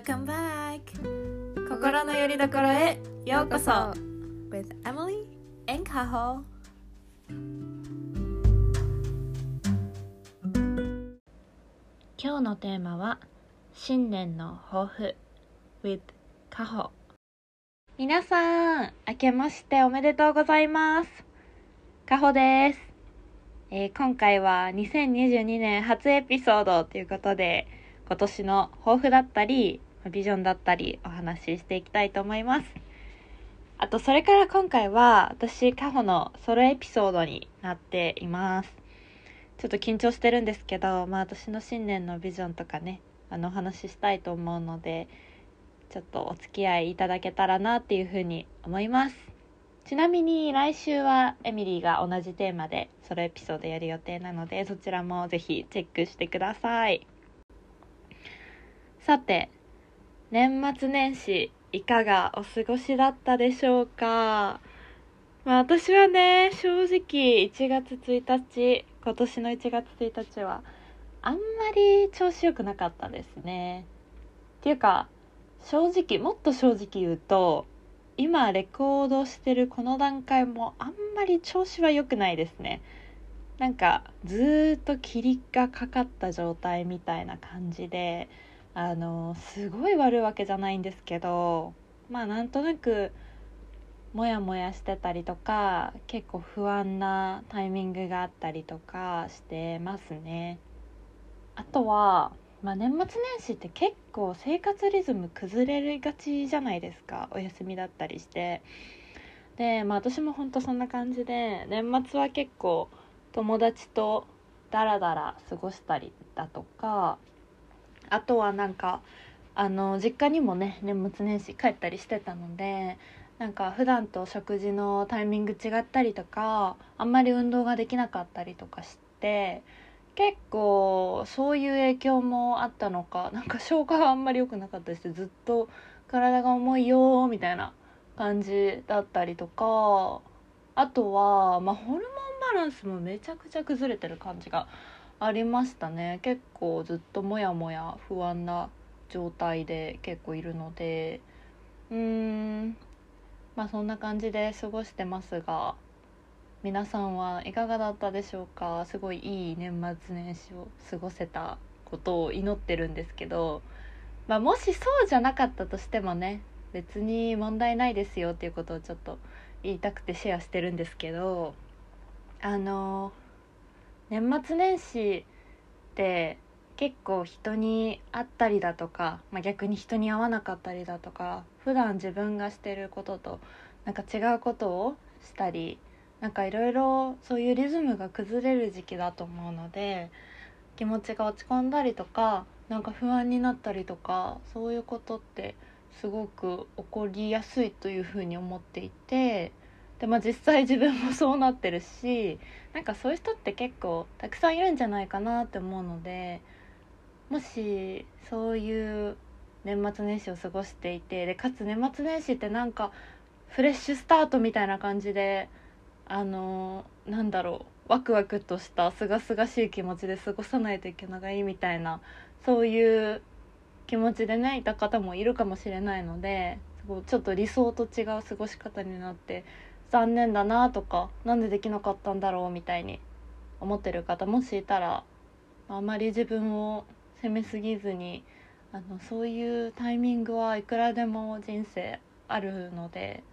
Welcome back. 心の拠り所へようこそ。With Emily and Kaho. 今日のテーマは新年の抱負。With Kaho. 皆さん明けましておめでとうございます。かほです、えー今回は2022年初エピソードということで今年の抱負だったりビジョンだったりお話ししていきたいと思います。あとそれから今回は私カホのソロエピソードになっています。ちょっと緊張してるんですけどまあ私の新年のビジョンとかねあのお話ししたいと思うのでちょっとお付き合いいただけたらなっていうふうに思います。ちなみに来週はエミリーが同じテーマでソロエピソードやる予定なのでそちらもぜひチェックしてください。さて年末年始いかがお過ごしだったでしょうか？まあ私はね正直1月1日今年の1月1日はあんまり調子良くなかったですね。っていうか正直もっと正直言うと今レコードしてるこの段階もあんまり調子は良くないですね。なんかずっと霧がかかった状態みたいな感じであのすごい悪いわけじゃないんですけどまあなんとなくモヤモヤしてたりとか結構不安なタイミングがあったりとかしてますね。あとは、まあ、年末年始って結構生活リズム崩れがちじゃないですかお休みだったりして。で、まあ、私も本当そんな感じで年末は結構友達とダラダラ過ごしたりだとかあとはなんかあの実家にもね年末年始帰ったりしてたのでなんか普段と食事のタイミング違ったりとかあんまり運動ができなかったりとかして結構そういう影響もあったのかなんか消化があんまり良くなかったりしてずっと体が重いよみたいな感じだったりとかあとは、まあ、ホルモンバランスもめちゃくちゃ崩れてる感じがありましたね。結構ずっとモヤモヤ不安な状態で結構いるので。うーん。まあそんな感じで過ごしてますが。皆さんはいかがだったでしょうか？すごいいい年末年始を過ごせたことを祈ってるんですけど、まあ、もしそうじゃなかったとしてもね別に問題ないですよっていうことをちょっと言いたくてシェアしてるんですけど。あの年末年始って結構人に会ったりだとか、まあ、逆に人に会わなかったりだとか普段自分がしてることとなんか違うことをしたりなんかいろいろそういうリズムが崩れる時期だと思うので気持ちが落ち込んだりとかなんか不安になったりとかそういうことってすごく起こりやすいというふうに思っていてで、まあ、実際自分も そうなってるしなんかそういう人って結構たくさんいるんじゃないかなって思うのでもしそういう年末年始を過ごしていてでかつ年末年始ってなんかフレッシュスタートみたいな感じであのなんだろうワクワクとしたすがすがしい気持ちで過ごさないといけないみたいなそういう気持ちでねいた方もいるかもしれないのでちょっと理想と違う過ごし方になって残念だなとかなんでできなかったんだろうみたいに思ってる方もしいたらあまり自分を責めすぎずにあのそういうタイミングはいくらでも人生あるので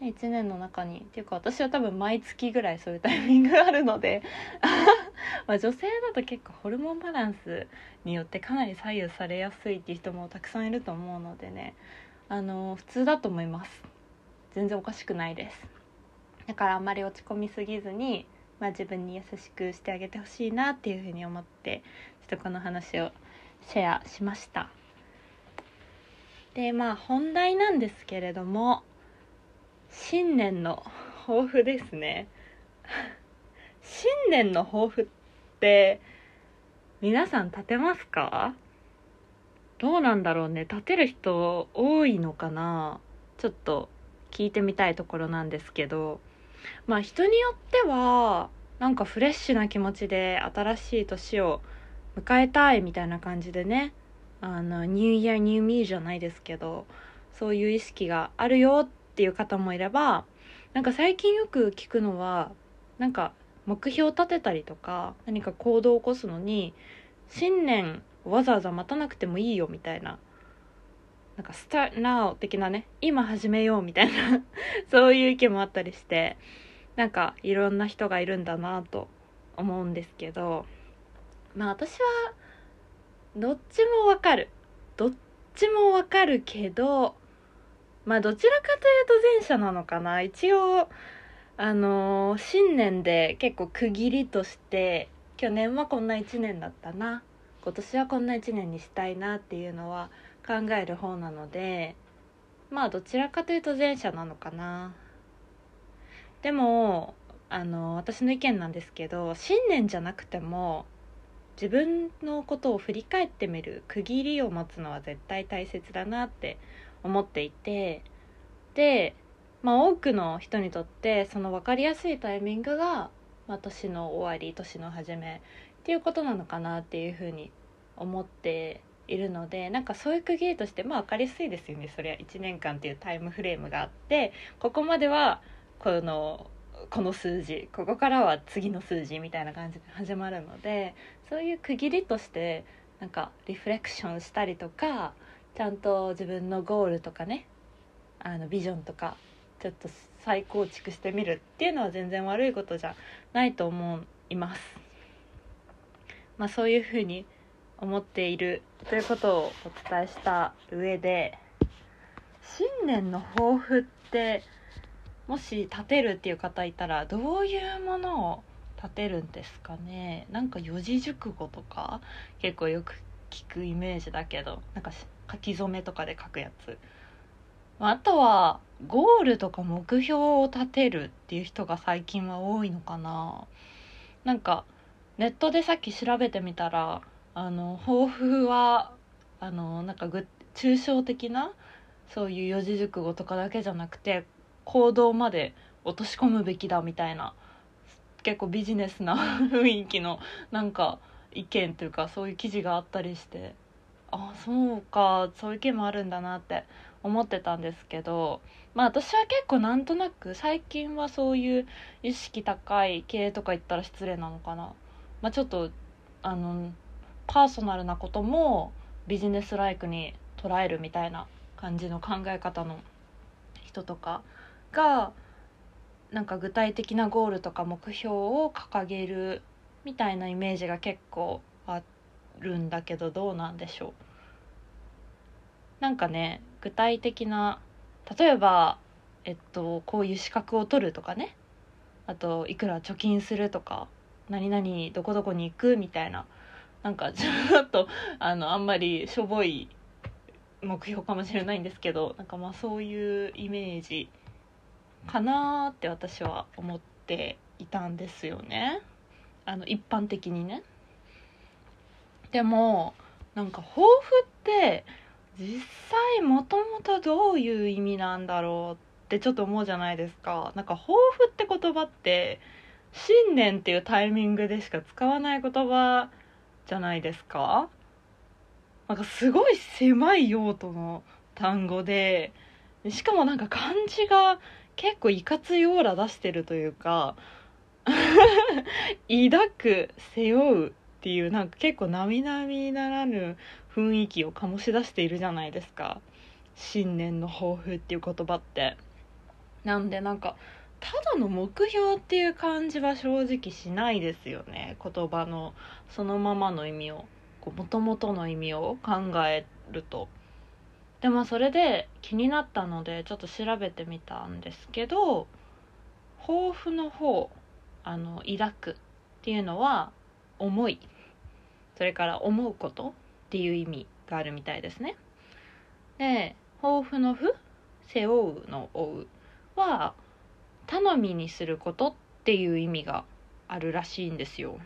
1年の中にっていうか私は多分毎月ぐらいそういうタイミングがあるので ま女性だと結構ホルモンバランスによってかなり左右されやすいっていう人もたくさんいると思うのでねあの普通だと思います。全然おかしくないです。だからあんまり落ち込みすぎずに、まあ、自分に優しくしてあげてほしいなっていうふうに思ってちょっとこの話をシェアしました。でまあ本題なんですけれども新年の抱負ですね。新年の抱負って皆さん立てますか？どうなんだろうね。立てる人多いのかな？ちょっと聞いてみたいところなんですけど。まあ人によってはなんかフレッシュな気持ちで新しい年を迎えたいみたいな感じでねあのニューイヤーニューミーじゃないですけどそういう意識があるよっていう方もいればなんか最近よく聞くのはなんか目標を立てたりとか何か行動を起こすのに新年わざわざ待たなくてもいいよみたいななんか start now 的なね今始めようみたいな そういう意見もあったりしてなんかいろんな人がいるんだなと思うんですけどまあ私はどっちもわかる。どっちもわかるけどまあどちらかというと前者なのかな。一応あのー、新年で結構区切りとして去年はこんな1年だったな。今年はこんな1年にしたいなっていうのは考える方なのでまあどちらかというと前者なのかな。でもあの私の意見なんですけど新年じゃなくても自分のことを振り返ってみる区切りを持つのは絶対大切だなって思っていてで、まあ、多くの人にとってその分かりやすいタイミングが、まあ、年の終わり年の初めっていうことなのかなっていうふうに思っているのでなんかそういう区切りとしてまあ分かりやすいですよねそれは1年間っていうタイムフレームがあってここまではこのこの数字ここからは次の数字みたいな感じで始まるのでそういう区切りとしてなんかリフレクションしたりとかちゃんと自分のゴールとかねあのビジョンとかちょっと再構築してみるっていうのは全然悪いことじゃないと思います。まあ、そういうふうに思っているということをお伝えした上で新年の抱負ってもし立てるっていう方いたらどういうものを立てるんですかね？なんか四字熟語とか結構よく聞くイメージだけどなんか書き初めとかで書くやつ。あとはゴールとか目標を立てるっていう人が最近は多いのかな。なんかネットでさっき調べてみたらあの抱負はあのなんかぐ抽象的なそういう四字熟語とかだけじゃなくて行動まで落とし込むべきだみたいな結構ビジネスな 雰囲気のなんか意見というかそういう記事があったりしてあそうかそういう意見もあるんだなって思ってたんですけどまあ私は結構なんとなく最近はそういう意識高い系とか言ったら失礼なのかな、まあ、ちょっとあのパーソナルなこともビジネスライクに捉えるみたいな感じの考え方の人とかがなんか具体的なゴールとか目標を掲げるみたいなイメージが結構あるんだけどどうなんでしょう。なんかね具体的な例えばえっとこういう資格を取るとかね。あといくら貯金するとか何々どこどこに行くみたいななんかちょっとあのあんまりしょぼい目標かもしれないんですけどなんかまあそういうイメージかなって私は思っていたんですよね。あの一般的にね。でもなんか抱負って実際もともとどういう意味なんだろうってちょっと思うじゃないですか。なんか抱負って言葉って新年っていうタイミングでしか使わない言葉じゃないですか。なんかすごい狭い用途の単語でしかもなんか漢字が結構いかついオーラ出してるというか 抱く背負うっていうなんか結構並々ならぬ雰囲気を醸し出しているじゃないですか。新年の抱負っていう言葉って。なんでなんかただの目標っていう感じは正直しないですよね言葉のそのままの意味をもともとの意味を考えると。でもそれで気になったのでちょっと調べてみたんですけど抱負の方あの抱くっていうのは思いそれから思うことっていう意味があるみたいですね。で抱負の負背負うの負うは頼みにすることっていう意味があるらしいんですよ。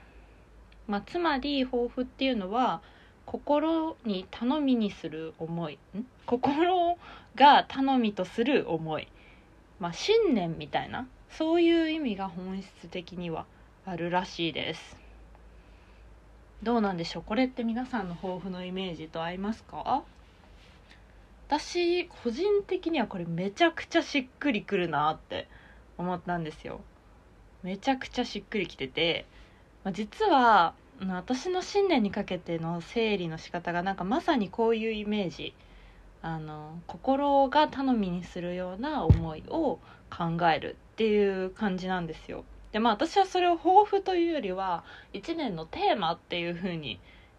まあ、つまり抱負っていうのは心に頼みにする思い。ん？心が頼みとする思い、まあ、信念みたいな。そういう意味が本質的にはあるらしいです。どうなんでしょう？これって皆さんの抱負のイメージと合いますか？私個人的にはこれめちゃくちゃしっくりくるなって思ったんですよ。めちゃくちゃしっくりきてて、まあ、実は私の信念にかけての整理の仕方がなんかまさにこういうイメージ。あの心が頼みにするような思いを考えるっていう感じなんですよ。でまあ私はそれを抱負というよりは1年のテーマっていう風に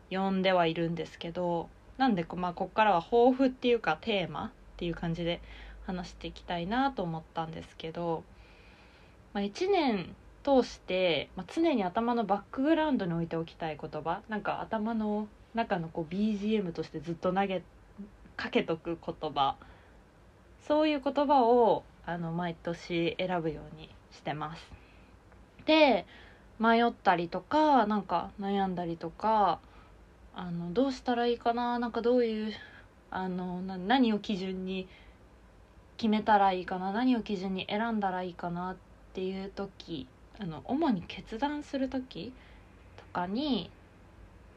呼んではいるんですけどなんでまあここからは抱負っていうかテーマっていう感じで話していきたいなと思ったんですけど、まあ、1年通して、まあ、常に頭のバックグラウンドに置いておきたい言葉。なんか頭の中のこう BGM としてずっと投げかけとく言葉。そういう言葉をあの毎年選ぶようにしてます。で迷ったりとかなんか悩んだりとかあのどうしたらいいかな？なんかどういうあの何を基準に決めたらいいかな？何を基準に選んだらいいかな？っていう時あの主に決断する時とかに、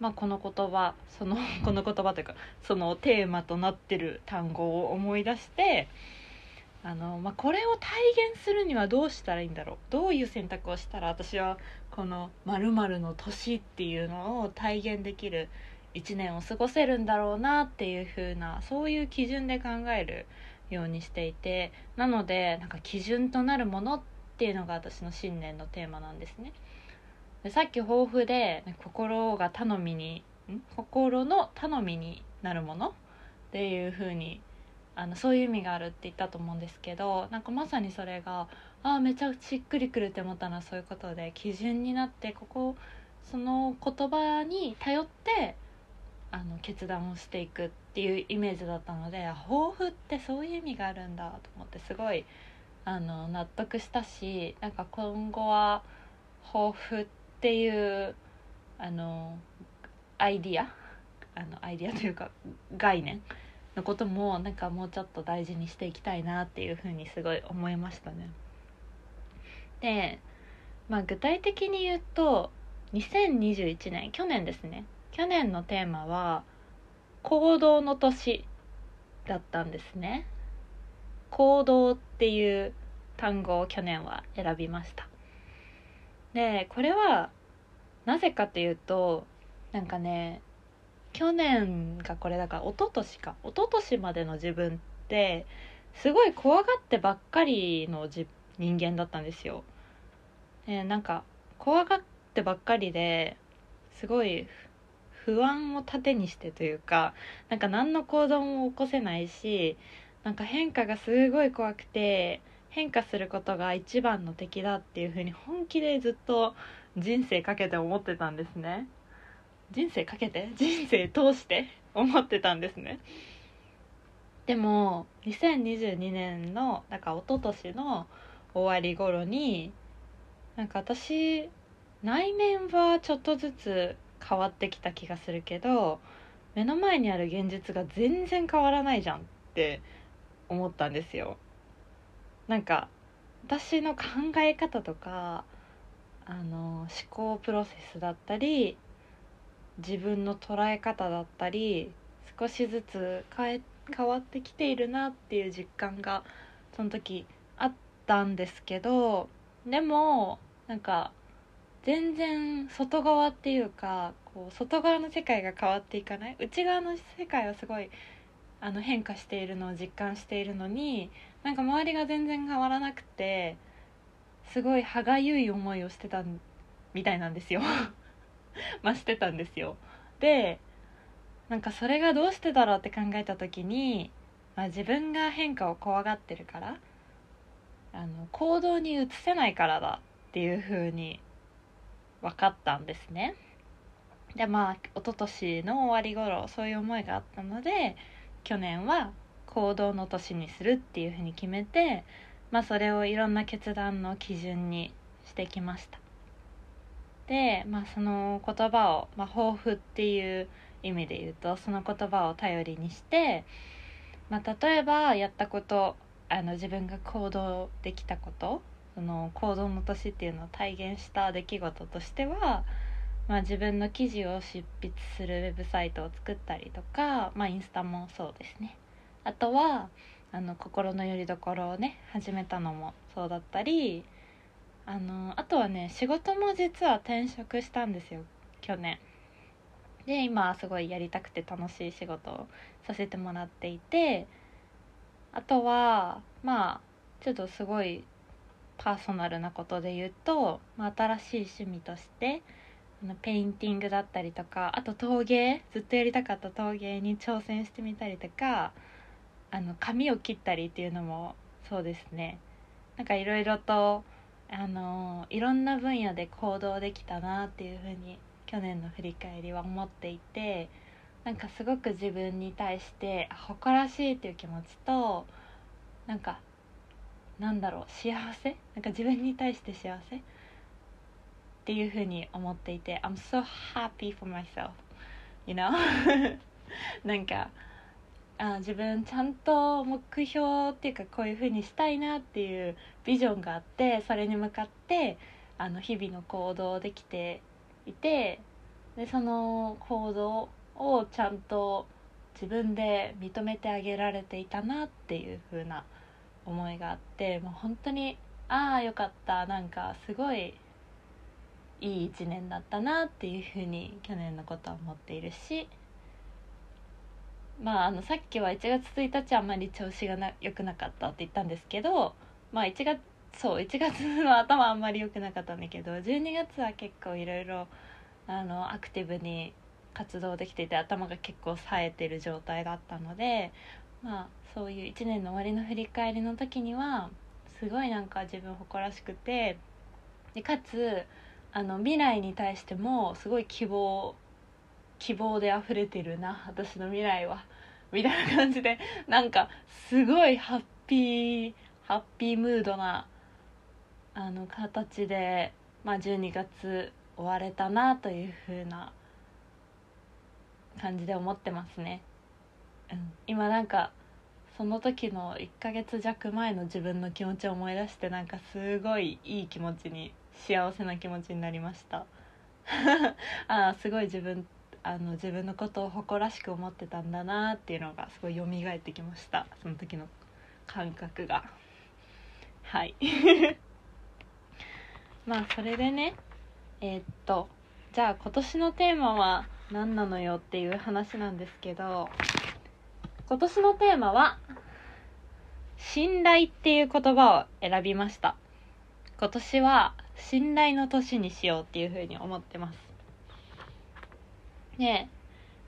まあ、この言葉その この言葉というかそのテーマとなってる単語を思い出してあの、まあ、これを体現するにはどうしたらいいんだろう。どういう選択をしたら私はこの「まるの年」っていうのを体現できる1年を過ごせるんだろうなっていう風なそういう基準で考えるようにしていてなのでなんか基準となるものっていうのが私の信念のテーマなんですね。でさっき抱負で心が頼みにん？心の頼みになるもの？っていう風にあのそういう意味があるって言ったと思うんですけどなんかまさにそれがああめちゃしっくりくるって思ったのはそういうことで基準になってここその言葉に頼ってあの決断をしていくっていうイメージだったので抱負ってそういう意味があるんだと思ってすごいあの納得したしなんか今後は抱負っていうあのアイディアあのアイディアというか概念のこともなんかもうちょっと大事にしていきたいなっていうふうにすごい思いましたね。で、まあ、具体的に言うと2021年去年ですね去年のテーマは行動の年だったんですね。行動っていう単語を去年は選びました。でこれはなぜかというとなんかね去年がこれだから一昨年か一昨年までの自分ってすごい怖がってばっかりのじ人間だったんですよ。でなんか怖がってばっかりですごい不安を盾にしてというかなんか何の行動も起こせないしなんか変化がすごい怖くて変化することが一番の敵だっていうふうに本気でずっと人生かけて思ってたんですね。人生かけて？人生通して？思ってたんですね。でも2022年のだから一昨年の終わり頃になんか私内面はちょっとずつ変わってきた気がするけど目の前にある現実が全然変わらないじゃんって思ったんですよ。なんか私の考え方とかあの思考プロセスだったり自分の捉え方だったり少しずつ変え変わってきているなっていう実感がその時あったんですけどでもなんか全然外側っていうかこう外側の世界が変わっていかない。内側の世界はすごいあの変化しているのを実感しているのになんか周りが全然変わらなくてすごい歯がゆい思いをしてたみたいなんですよ。まあしてたんですよ。でなんかそれがどうしてだろうって考えた時に、まあ、自分が変化を怖がってるからあの行動に移せないからだっていう風に分かったんですね。でまあ一昨年の終わり頃そういう思いがあったので去年は行動の年にするっていうふうに決めて、まあ、それをいろんな決断の基準にしてきました。で、まあ、その言葉を、まあ、抱負っていう意味で言うとその言葉を頼りにして、まあ、例えばやったことあの自分が行動できたことその行動の年っていうのを体現した出来事としては、まあ、自分の記事を執筆するウェブサイトを作ったりとか、まあ、インスタもそうですね。あとはあの心の拠り所をね始めたのもそうだったりあのあとはね仕事も実は転職したんですよ去年。で今すごいやりたくて楽しい仕事をさせてもらっていてあとはまあちょっとすごいパーソナルなことで言うと、まあ、新しい趣味としてあのペインティングだったりとかあと陶芸ずっとやりたかった陶芸に挑戦してみたりとかあの髪を切ったりっていうのもそうですね。なんかいろいろとあのいろんな分野で行動できたなっていうふうに去年の振り返りは思っていてなんかすごく自分に対して誇らしいっていう気持ちとなんかなんだろう幸せ？なんか自分に対して幸せ？っていうふうに思っていて I'm so happy for myself you know? なんかあ自分ちゃんと目標っていうかこういうふうにしたいなっていうビジョンがあってそれに向かってあの日々の行動できていてでその行動をちゃんと自分で認めてあげられていたなっていう風な思いがあってもう本当にああよかったなんかすごいいい一年だったなっていう風に去年のことは思っているしまあ、あのさっきは1月1日あんまり調子がな良くなかったって言ったんですけど、まあ、1月そう1月の頭あんまり良くなかったんだけど12月は結構いろいろあのアクティブに活動できていて頭が結構冴えてる状態だったので、まあ、そういう1年の終わりの振り返りの時にはすごいなんか自分誇らしくてでかつあの未来に対してもすごい希望希望で溢れてるな私の未来は。みたいな感じでなんかすごいハッピーハッピームードなあの形で、まあ、12月終われたなという風な感じで思ってますね、うん、今なんかその時の1ヶ月弱前の自分の気持ちを思い出してなんかすごいいい気持ちに幸せな気持ちになりました。あすごい自分あの自分のことを誇らしく思ってたんだなっていうのがすごい蘇ってきました。その時の感覚が。はい。まあそれでねえー、っとじゃあ今年のテーマは何なのよっていう話なんですけど今年のテーマは信頼っていう言葉を選びました。今年は信頼の年にしようっていうふうに思ってますね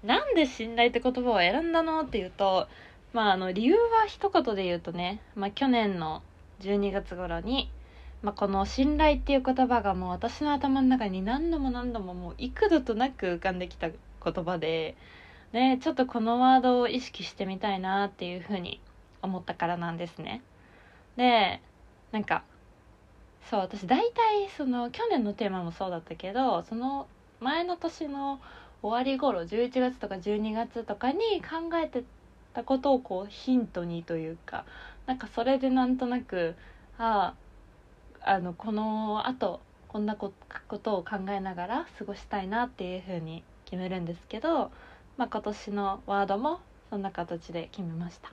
なんで信頼って言葉を選んだのっていうと、まあ、あの理由は一言で言うとね、まあ、去年の12月頃に、まあ、この信頼っていう言葉がもう私の頭の中に何度も何度ももう幾度となく浮かんできた言葉で、ね、ちょっとこのワードを意識してみたいなっていうふうに思ったからなんですね。でなんかそう私大体その去年のテーマもそうだったけどその前の年の終わり頃11月とか12月とかに考えてたことをこうヒントにというかなんかそれでなんとなくあああのこのあとこんなことを考えながら過ごしたいなっていうふうに決めるんですけど、まあ、今年のワードもそんな形で決めました。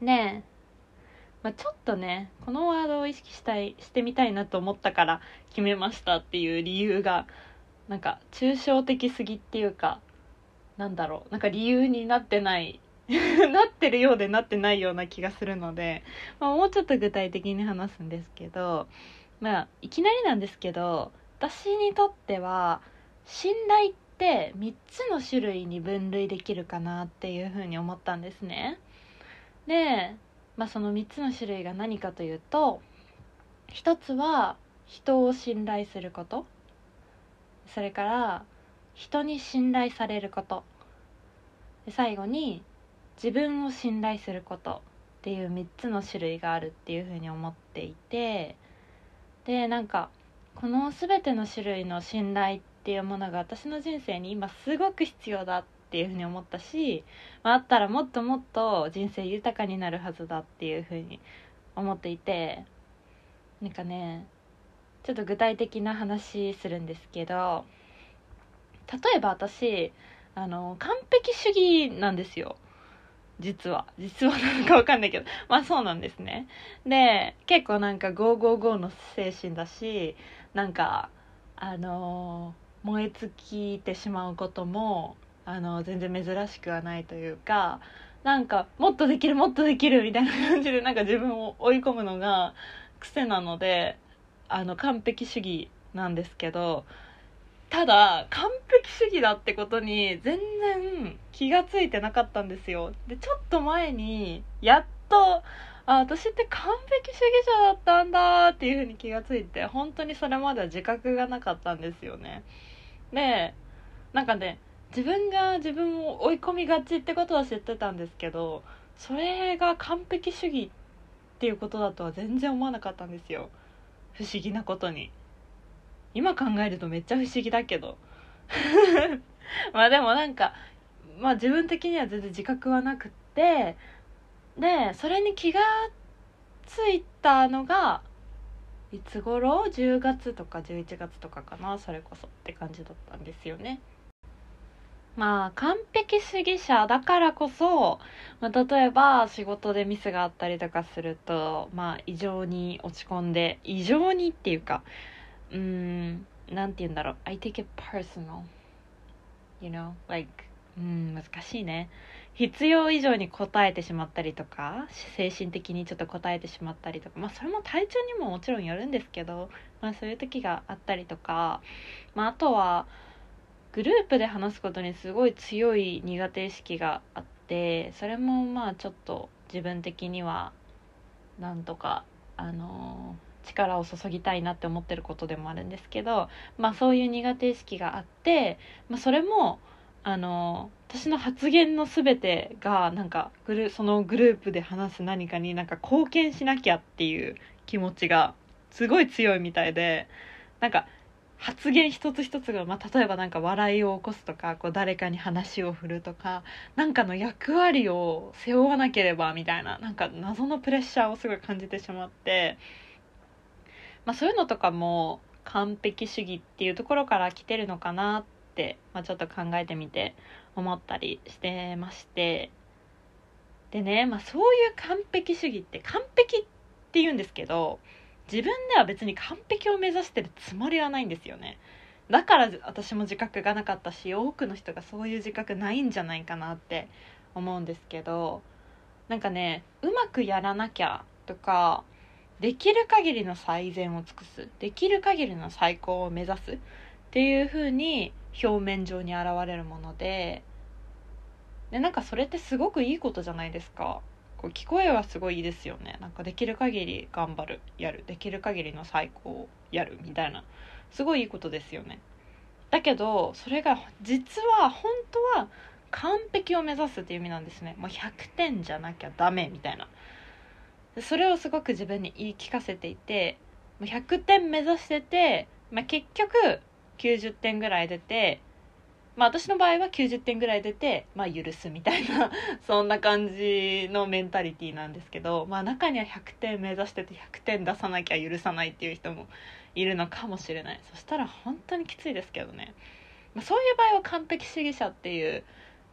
ねえ、まあ、ちょっとねこのワードを意識したいしてみたいなと思ったから決めましたっていう理由がなんか抽象的すぎっていうかなんだろうなんか理由になってない なってるようでなってないような気がするので、まあ、もうちょっと具体的に話すんですけどまあいきなりなんですけど私にとっては信頼って3つの種類に分類できるかなっていうふうに思ったんですね。で、まあ、その3つの種類が何かというと1つは人を信頼すること。それから人に信頼されること。最後に自分を信頼することっていう3つの種類があるっていうふうに思っていて。でなんかこの全ての種類の信頼っていうものが私の人生に今すごく必要だっっていうふうに思ったし、まあ、あったらもっともっと人生豊かになるはずだっていうふうに思っていてなんかねちょっと具体的な話するんですけど例えば私あの完璧主義なんですよ。実は。実はなのか分かんないけど。まあそうなんですね。で結構なんか555の精神だしなんかあの燃え尽きてしまうこともあの全然珍しくはないというかなんかもっとできるもっとできるみたいな感じでなんか自分を追い込むのが癖なのであの完璧主義なんですけどただ完璧主義だってことに全然気が付いてなかったんですよ。でちょっと前にやっとあ私って完璧主義者だったんだっていうふうに気が付いて本当にそれまでは自覚がなかったんですよね。でなんかね自分が自分を追い込みがちってことは知ってたんですけどそれが完璧主義っていうことだとは全然思わなかったんですよ。不思議なことに。今考えるとめっちゃ不思議だけど。まあでもなんかまあ自分的には全然自覚はなくってでそれに気がついたのがいつ頃？10月とか11月とかかなそれこそって感じだったんですよね。まあ完璧主義者だからこそ、まあ、例えば仕事でミスがあったりとかするとまあ異常に落ち込んで異常にっていうかうんなんて言うんだろう。I take it personal. You know? Like うん難しいね。必要以上に応えてしまったりとか精神的にちょっと応えてしまったりとかまあそれも体調にももちろんよるんですけど、まあ、そういう時があったりとか、まあ、あとはグループで話すことにすごい強い苦手意識があってそれもまあちょっと自分的にはなんとかあの力を注ぎたいなって思ってることでもあるんですけどまあそういう苦手意識があって、まあ、それもあの私の発言の全てがなんかグルそのグループで話す何かになんか貢献しなきゃっていう気持ちがすごい強いみたいでなんか発言一つ一つが、まあ、例えばなんか笑いを起こすとかこう誰かに話を振るとか何かの役割を背負わなければみたいななんか謎のプレッシャーをすごい感じてしまって、まあ、そういうのとかも完璧主義っていうところから来てるのかなって、まあ、ちょっと考えてみて思ったりしてまして。でね、まあ、そういう完璧主義って完璧って言うんですけど自分では別に完璧を目指してるつもりはないんですよね。だから私も自覚がなかったし多くの人がそういう自覚ないんじゃないかなって思うんですけどなんかねうまくやらなきゃとかできる限りの最善を尽くすできる限りの最高を目指すっていう風に表面上に現れるものででなんかそれってすごくいいことじゃないですか。こう聞こえはすごいいいですよね。なんかできる限り頑張るやる。できる限りの最高をやるみたいな。すごいいいことですよね。だけどそれが実は本当は完璧を目指すっていう意味なんですね。もう100点じゃなきゃダメみたいな。それをすごく自分に言い聞かせていて100点目指してて、まあ、結局90点ぐらい出てまあ私の場合は90点ぐらい出て、まあ許すみたいな そんな感じのメンタリティーなんですけど、まあ中には100点目指してて100点出さなきゃ許さないっていう人もいるのかもしれない。そしたら本当にきついですけどね。まあ、そういう場合は完璧主義者っていう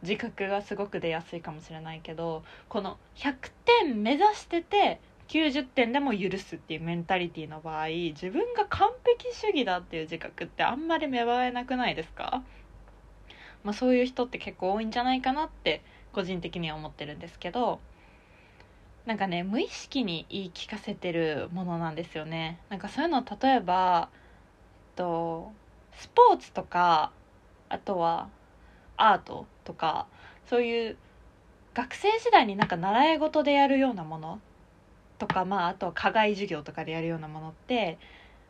自覚がすごく出やすいかもしれないけど、この100点目指してて90点でも許すっていうメンタリティーの場合自分が完璧主義だっていう自覚ってあんまり芽生えなくないですか？まあ、そういう人って結構多いんじゃないかなって個人的には思ってるんですけどなんかね無意識に言い聞かせてるものなんですよね。なんかそういうの例えば、えっと、スポーツとかあとはアートとかそういう学生時代になんか習い事でやるようなものとかまああとは課外授業とかでやるようなものって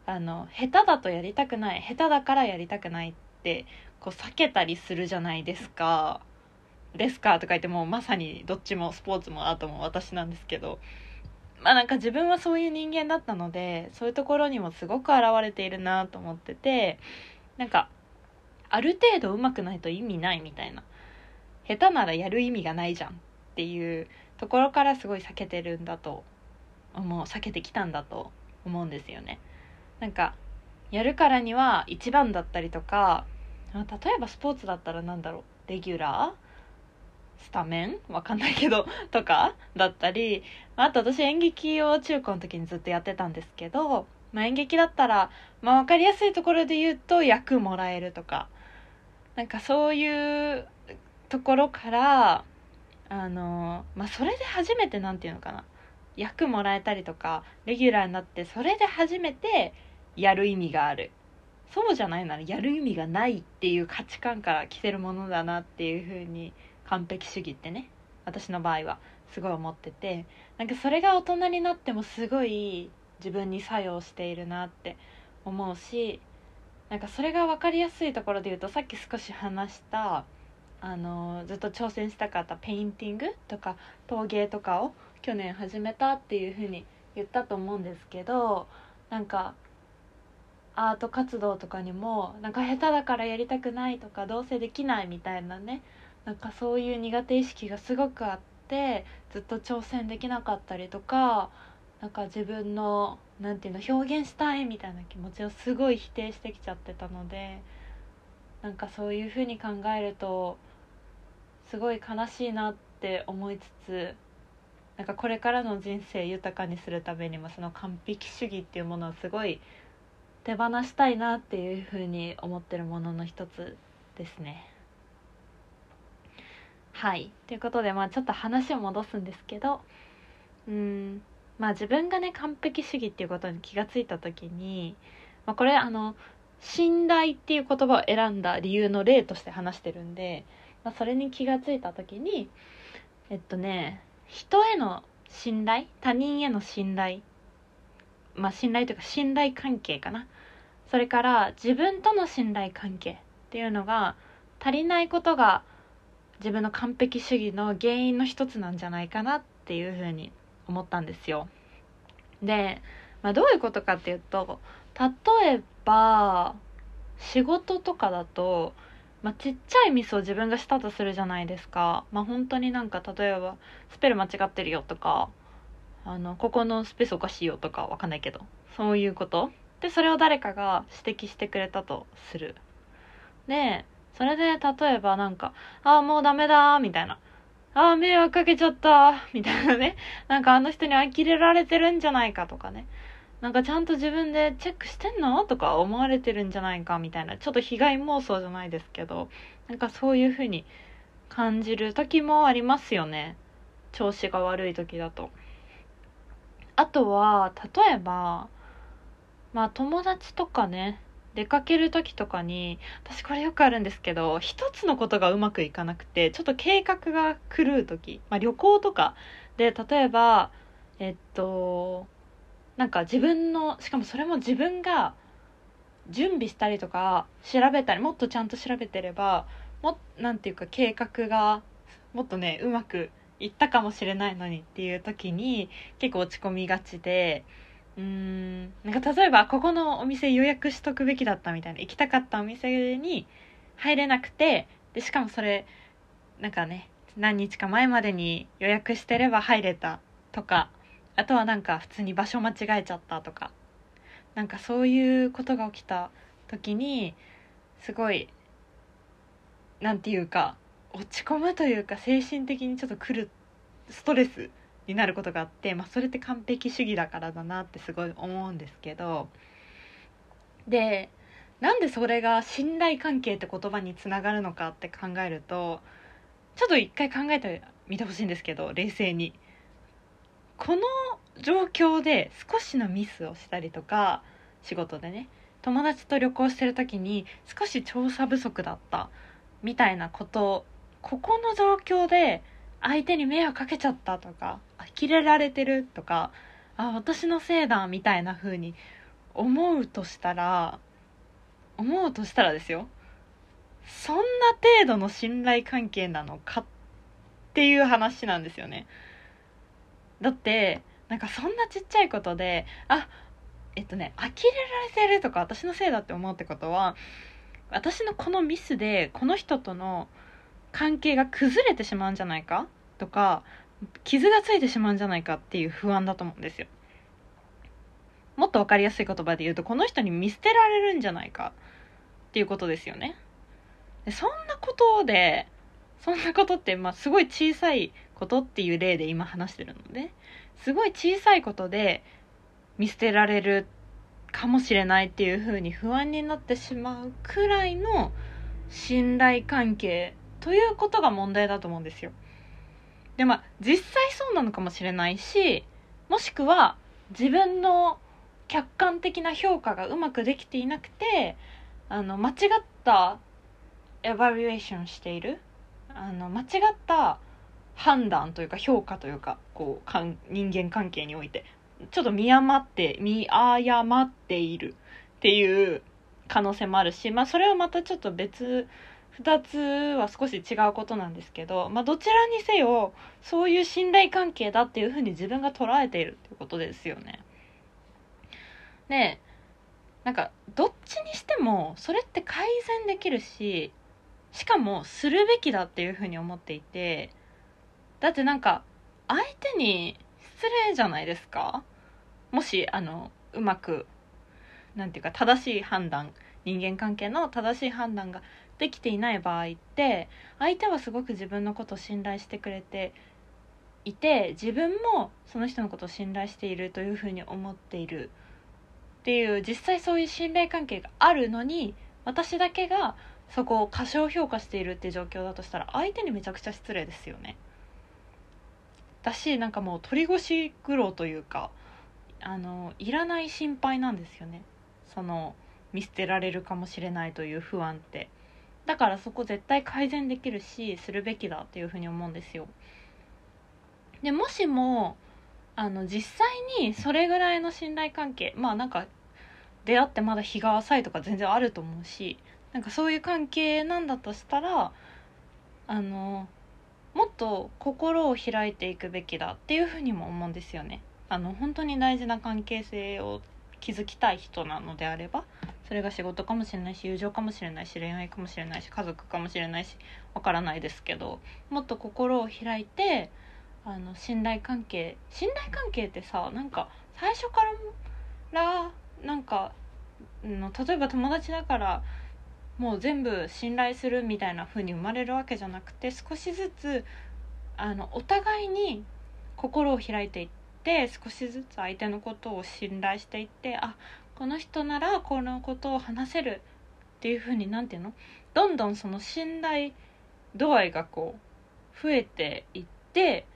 あの下手だとやりたくない下手だからやりたくないってこう避けたりするじゃないですか。ですかとか言ってもまさにどっちもスポーツもアートも私なんですけどまあなんか自分はそういう人間だったのでそういうところにもすごく現れているなと思っててなんかある程度上手くないと意味ないみたいな下手ならやる意味がないじゃんっていうところからすごい避けてるんだと思う避けてきたんだと思うんですよね。なんかやるからには一番だったりとか例えばスポーツだったら何だろう？レギュラー？スタメン？わかんないけど とか？だったりあと私演劇を中高の時にずっとやってたんですけど、まあ、演劇だったら、まあ、分かりやすいところで言うと役もらえるとか。なんかそういうところからあのまあそれで初めて何て言うのかな？役もらえたりとかレギュラーになってそれで初めてやる意味がある。そうじゃないならやる意味がないっていう価値観から来てるものだなっていうふうに完璧主義ってね私の場合はすごい思っててなんかそれが大人になってもすごい自分に作用しているなって思うしなんかそれが分かりやすいところで言うとさっき少し話したあのずっと挑戦したかったペインティングとか陶芸とかを去年始めたっていうふうに言ったと思うんですけどなんかアート活動とかにもなんか下手だからやりたくないとかどうせできないみたいなねなんかそういう苦手意識がすごくあってずっと挑戦できなかったりとかなんか自分の何て言うの表現したいみたいな気持ちをすごい否定してきちゃってたのでなんかそういうふうに考えるとすごい悲しいなって思いつつなんかこれからの人生豊かにするためにもその完璧主義っていうものをすごい手放したいなっていうふうに思ってるものの一つですね。はいということでまあちょっと話を戻すんですけどうんまあ自分がね完璧主義っていうことに気がついた時に、まあ、これあの信頼っていう言葉を選んだ理由の例として話してるんで、まあ、それに気がついた時にえっとね人への信頼他人への信頼まあ信頼というか信頼関係かなそれから自分との信頼関係っていうのが足りないことが自分の完璧主義の原因の一つなんじゃないかなっていうふうに思ったんですよ。で、まあ、どういうことかっていうと例えば仕事とかだと、まあ、ちっちゃいミスを自分がしたとするじゃないですか。まあ、本当になんか例えばスペル間違ってるよとかあのここのスペースおかしいよとかわかんないけどそういうこと？でそれを誰かが指摘してくれたとする。でそれで例えばなんか「ああもうダメだ」みたいなああ、迷惑かけちゃった、みたいなね。なんかあの人に呆れられてるんじゃないかとかね。なんかちゃんと自分でチェックしてんの？とか思われてるんじゃないかみたいな。ちょっと被害妄想じゃないですけど、なんかそういう風に感じる時もありますよね。調子が悪い時だと。あとは、例えば、まあ友達とかね、出かける時とかに私これよくあるんですけど一つのことがうまくいかなくてちょっと計画が狂う時、まあ、旅行とかで例えばえっとなんか自分のしかもそれも自分が準備したりとか調べたりもっとちゃんと調べてればもなんていうか計画がもっとねうまくいったかもしれないのにっていう時に結構落ち込みがちでうんなんか例えばここのお店予約しとくべきだったみたいな行きたかったお店に入れなくてでしかもそれなんかね何日か前までに予約してれば入れたとかあとはなんか普通に場所間違えちゃったとかなんかそういうことが起きた時にすごいなんていうか落ち込むというか精神的にちょっと来るストレスになることがあって、まあ、それって完璧主義だからだなってすごい思うんですけどでなんでそれが信頼関係って言葉につながるのかって考えるとちょっと一回考えてみてほしいんですけど冷静に。この状況で少しのミスをしたりとか仕事でね友達と旅行してる時に少し調査不足だったみたいなことここの状況で相手に迷惑かけちゃったとか呆れられてるとかあ私のせいだみたいな風に思うとしたら思うとしたらですよ。そんな程度の信頼関係なのかっていう話なんですよね。だってなんかそんなちっちゃいことであえっとね呆れられてるとか私のせいだって思うってことは私のこのミスでこの人との関係が崩れてしまうんじゃないか？とか傷がついてしまうんじゃないかっていう不安だと思うんですよ。もっと分かりやすい言葉で言うとこの人に見捨てられるんじゃないか？っていうことですよね。でそんなことでそんなことってまあすごい小さいことっていう例で今話してるのですごい小さいことで見捨てられるかもしれないっていう風に不安になってしまうくらいの信頼関係ということが問題だと思うんですよ。でまあ実際そうなのかもしれないしもしくは自分の客観的な評価がうまくできていなくてあの間違ったエバリュエーションしているあの間違った判断というか評価というかこうかん人間関係においてちょっと見誤って見誤っているっていう可能性もあるし、まあ、それはまたちょっと別2つは少し違うことなんですけど、まあ、どちらにせよそういう信頼関係だっていうふうに自分が捉えているっていうことですよね。でなんかどっちにしてもそれって改善できるししかもするべきだっていうふうに思っていてだってなんか相手に失礼じゃないですかもしあのうまくなんていうか正しい判断人間関係の正しい判断ができていない場合って相手はすごく自分のことを信頼してくれていて自分もその人のことを信頼しているというふうに思っている。っていう実際そういう信頼関係があるのに私だけがそこを過小評価しているっていう状況だとしたら相手にめちゃくちゃ失礼ですよね。だしなんかもう鳥越苦労というかあのいらない心配なんですよね。その見捨てられるかもしれないという不安って。だからそこ絶対改善できるしするべきだっていうふうに思うんですよでもしもあの実際にそれぐらいの信頼関係まあなんか出会ってまだ日が浅いとか全然あると思うしなんかそういう関係なんだとしたらあのもっと心を開いていくべきだっていうふうにも思うんですよね。あの本当に大事な関係性を築きたい人なのであればそれが仕事かもしれないし友情かもしれないし恋愛かもしれないし家族かもしれないしわからないですけどもっと心を開いてあの信頼関係信頼関係ってさなんか最初からなんかの例えば友達だからもう全部信頼するみたいな風に生まれるわけじゃなくて少しずつあのお互いに心を開いていって少しずつ相手のことを信頼していってあこの人ならこのことを話せるっていう風に何て言うの？どんどんその信頼度合いがこう増えていって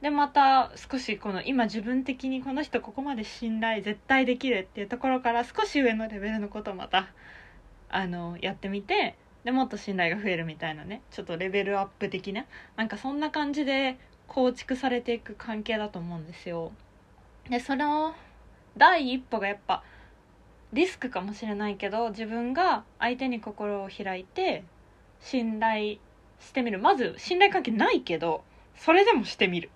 でまた少しこの今自分的にこの人ここまで信頼絶対できるっていうところから少し上のレベルのことをまたあのやってみてでもっと信頼が増えるみたいなねちょっとレベルアップ的ななんかそんな感じで構築されていく関係だと思うんですよ。でその第一歩がやっぱリスクかもしれないけど自分が相手に心を開いて信頼してみる。まず信頼関係ないけどそれでもしてみる。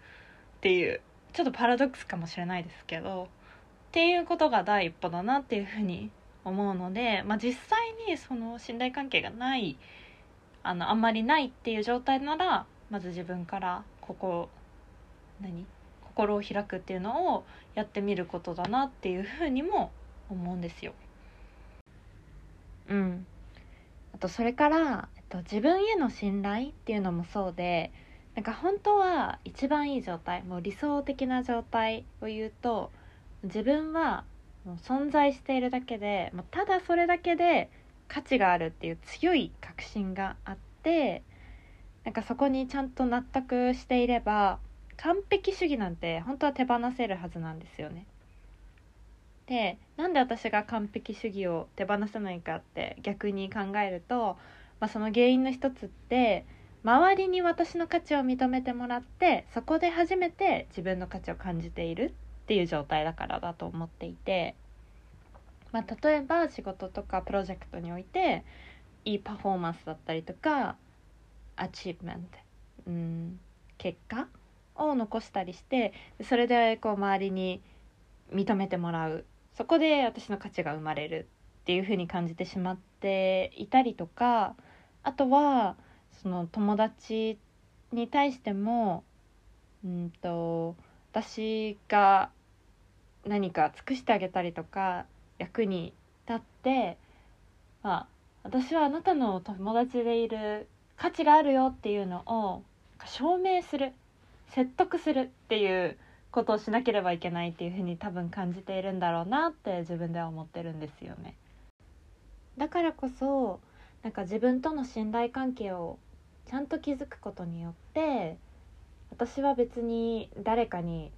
っていうちょっとパラドックスかもしれないですけどっていうことが第一歩だなっていうふうに思うので、まあ、実際にその信頼関係がないあのあんまりないっていう状態ならまず自分からここ何？心を開くっていうのをやってみることだなっていうふうにも思うんですよ。うん、あとそれから、えっと、自分への信頼っていうのもそうでなんか本当は一番いい状態もう理想的な状態を言うと自分はもう存在しているだけでもうただそれだけで価値があるっていう強い確信があってなんかそこにちゃんと納得していれば完璧主義なんて本当は手放せるはずなんですよね。でなんで私が完璧主義を手放せないかって逆に考えると、まあ、その原因の一つって周りに私の価値を認めてもらってそこで初めて自分の価値を感じているっていう状態だからだと思っていて、まあ、例えば仕事とかプロジェクトにおいていいパフォーマンスだったりとかアチーブメント、うん、結果を残したりしてそれでこう周りに認めてもらう。そこで私の価値が生まれるっていうふうに感じてしまっていたりとかあとはその友達に対してもうんと私が何か尽くしてあげたりとか役に立って、まあ、私はあなたの友達でいる価値があるよっていうのを証明する。説得するっていうことをしなければいけないっていうふうに多分感じているんだろうなって自分では思ってるんですよね。だからこそなんか自分との信頼関係をちゃんと築くことによって私は別に誰かに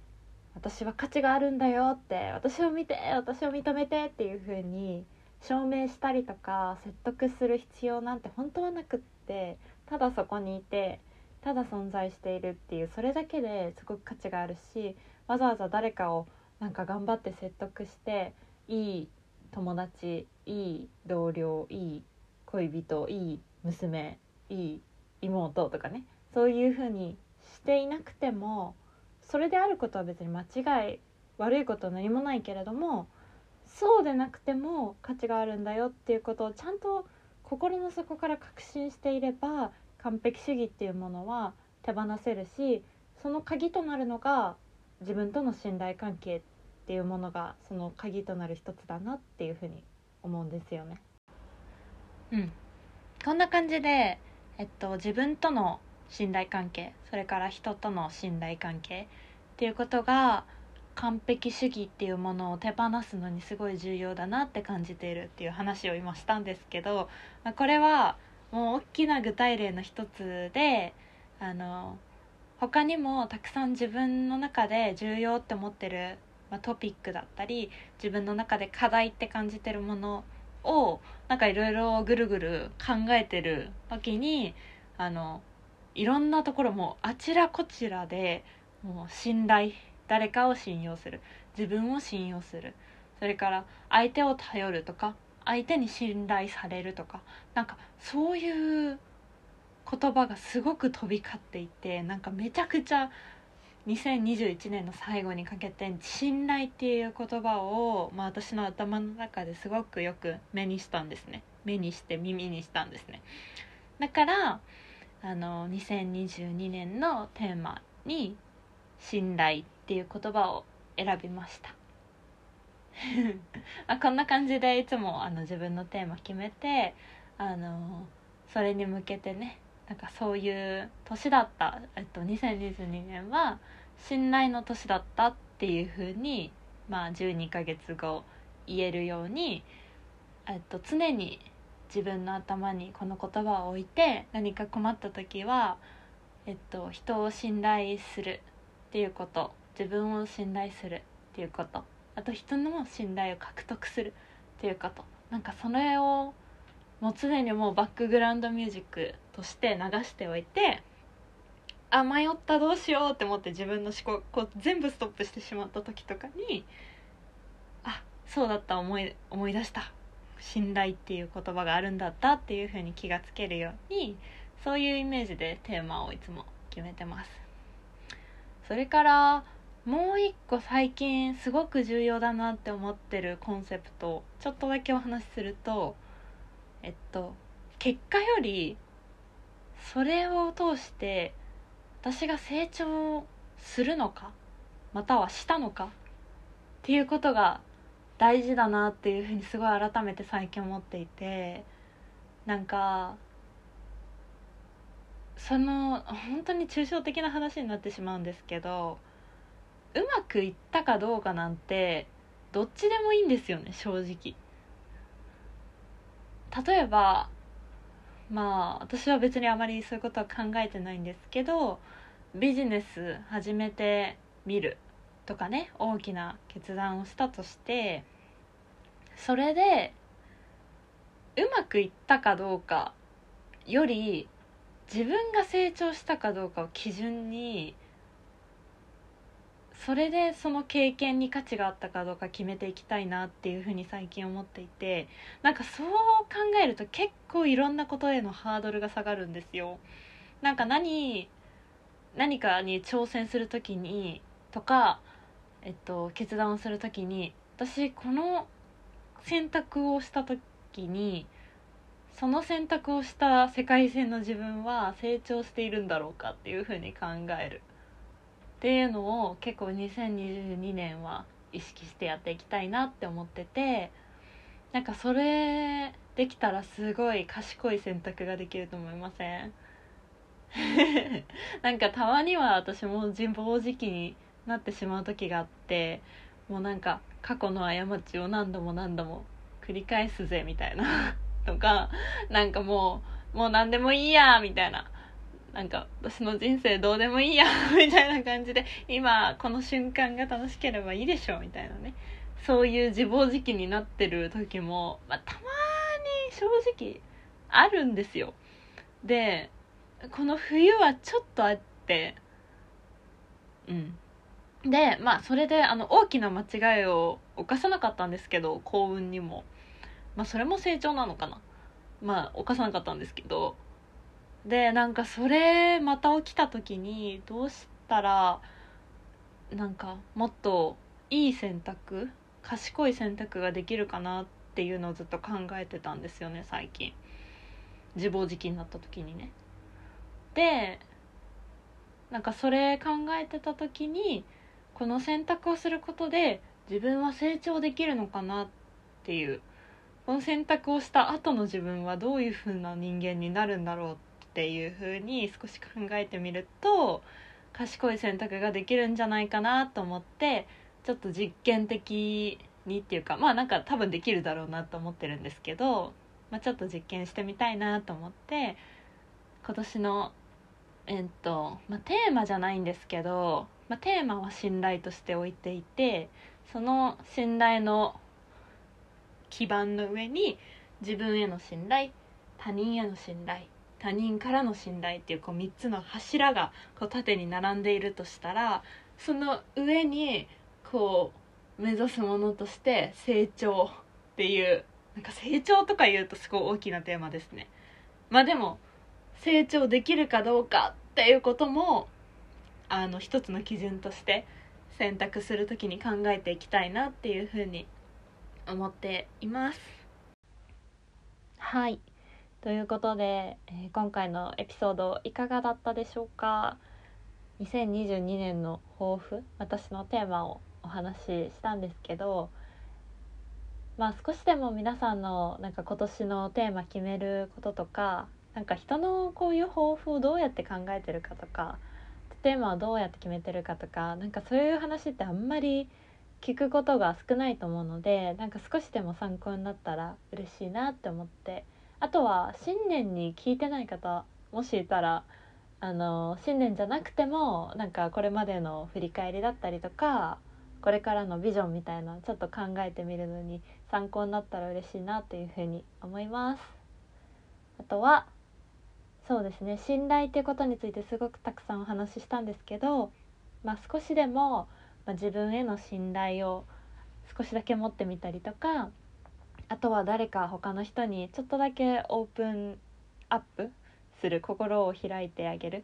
私は価値があるんだよって私を見て私を認めてっていう風に証明したりとか説得する必要なんて本当はなくってただそこにいてただ存在しているっていうそれだけですごく価値があるしわざわざ誰かをなんか頑張って説得していい友達いい同僚いい恋人いい娘いい妹とかねそういう風にしていなくてもそれであることは別に間違い悪いことは何もないけれどもそうでなくても価値があるんだよっていうことをちゃんと心の底から確信していれば完璧主義っていうものは手放せるしその鍵となるのが自分との信頼関係っていうものがその鍵となる一つだなっていうふうに思うんですよね。うん、こんな感じで、えっと、自分との信頼関係それから人との信頼関係っていうことが完璧主義っていうものを手放すのにすごい重要だなって感じているっていう話を今したんですけどまあこれはもう大きな具体例の一つであの他にもたくさん自分の中で重要って思ってる、まあ、トピックだったり自分の中で課題って感じてるものをなんかいろいろぐるぐる考えてる時にあのいろんなところもあちらこちらでもう信頼誰かを信用する自分を信用する。それから相手を頼るとか相手に信頼されるとかなんかそういう言葉がすごく飛び交っていてなんかめちゃくちゃ2021年の最後にかけて信頼っていう言葉を、まあ、私の頭の中ですごくよく目にしたんですね。目にして耳にしたんですね。だからあの2022年のテーマに「信頼」っていう言葉を選びました。あこんな感じでいつもあの自分のテーマ決めてあのそれに向けてねなんかそういう年だった、えっと、2022年は信頼の年だったっていうふうに、まあ、12ヶ月後言えるように、えっと、常に自分の頭にこの言葉を置いて何か困った時は、えっと、人を信頼するっていうこと自分を信頼するっていうこと。あと人の信頼を獲得するっていうことなんかそれをもう常にもうバックグラウンドミュージックとして流しておいてあ迷ったどうしようって思って自分の思考こう全部ストップしてしまった時とかにあそうだった思い思い出した。信頼っていう言葉があるんだったっていうふうに気がつけるようにそういうイメージでテーマをいつも決めてます。それからもう一個最近すごく重要だなって思ってるコンセプトちょっとだけお話しするとえっと結果よりそれを通して私が成長するのかまたはしたのかっていうことが大事だなっていうふうにすごい改めて最近思っていてなんかその本当に抽象的な話になってしまうんですけどうまくいったかどうかなんてどっちでもいいんですよね正直。例えばまあ私は別にあまりそういうことは考えてないんですけどビジネス始めてみるとかね大きな決断をしたとしてそれでうまくいったかどうかより自分が成長したかどうかを基準にそれでその経験に価値があったかどうか決めていきたいなっていうふうに最近思っていてなんかそう考えると結構いろんなことへのハードルが下がるんですよ。なんか何何かに挑戦する時にとか、えっと、決断をする時に私この選択をした時にその選択をした世界線の自分は成長しているんだろうかっていうふうに考えるっていうのを結構2022年は意識してやっていきたいなって思っててなんかそれできたらすごい賢い選択ができると思いません？なんかたまには私も自暴自棄になってしまう時があってもうなんか過去の過ちを何度も何度も繰り返すぜみたいな。とかなんかもうもう何でもいいやみたいな。なんか私の人生どうでもいいや みたいな感じで今この瞬間が楽しければいいでしょみたいなね。そういう自暴自棄になってる時も、まあ、たまに正直あるんですよ。でこの冬はちょっとあってうん。でまあそれであの大きな間違いを犯さなかったんですけど幸運にも。まあそれも成長なのかな。まあ犯さなかったんですけどでなんかそれまた起きた時にどうしたらなんかもっといい選択賢い選択ができるかなっていうのをずっと考えてたんですよね最近。自暴自棄になった時にね。でなんかそれ考えてた時にこの選択をすることで自分は成長できるのかなっていう。この選択をした後の自分はどういう風な人間になるんだろうっていう風に少し考えてみると賢い選択ができるんじゃないかなと思ってちょっと実験的にっていうかまあなんか多分できるだろうなと思ってるんですけど、まあ、ちょっと実験してみたいなと思って今年のえっと、まあ、テーマじゃないんですけど、まあ、テーマは信頼として置いていてその信頼の基盤の上に自分への信頼他人への信頼他人からの信頼っていうこう3つの柱がこう縦に並んでいるとしたらその上にこう目指すものとして成長っていうなんか成長とか言うとすごい大きなテーマですね。まあでも成長できるかどうかっていうこともあの一つの基準として選択する時に考えていきたいなっていうふうに思っています。はい。ということで、えー、今回のエピソードいかがだったでしょうか？2022年の抱負私のテーマをお話ししたんですけどまあ少しでも皆さんのなんか今年のテーマ決めることとかなんか人のこういう抱負をどうやって考えてるかとかテーマをどうやって決めてるかとかなんかそういう話ってあんまり聞くことが少ないと思うのでなんか少しでも参考になったら嬉しいなって思ってあとは新年に聞いてない方もしいたらあの新年じゃなくてもなんかこれまでの振り返りだったりとかこれからのビジョンみたいなちょっと考えてみるのに参考になったら嬉しいなというふうに思います。あとはそうですね信頼っていうことについてすごくたくさんお話ししたんですけど、まあ、少しでも、ま、自分への信頼を少しだけ持ってみたりとかあとは誰か他の人にちょっとだけオープンアップする心を開いてあげるっ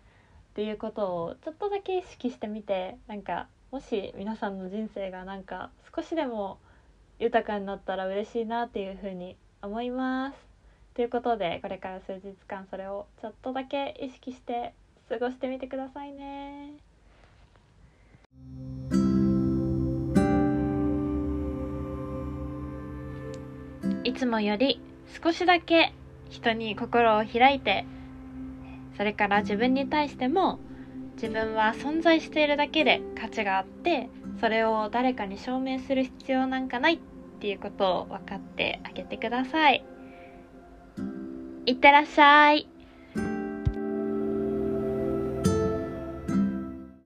ていうことをちょっとだけ意識してみてなんかもし皆さんの人生がなんか少しでも豊かになったら嬉しいなっていうふうに思います。ということでこれから数日間それをちょっとだけ意識して過ごしてみてくださいね。いつもより少しだけ人に心を開いてそれから自分に対しても自分は存在しているだけで価値があってそれを誰かに証明する必要なんかないっていうことを分かってあげてください。いってらっしゃい。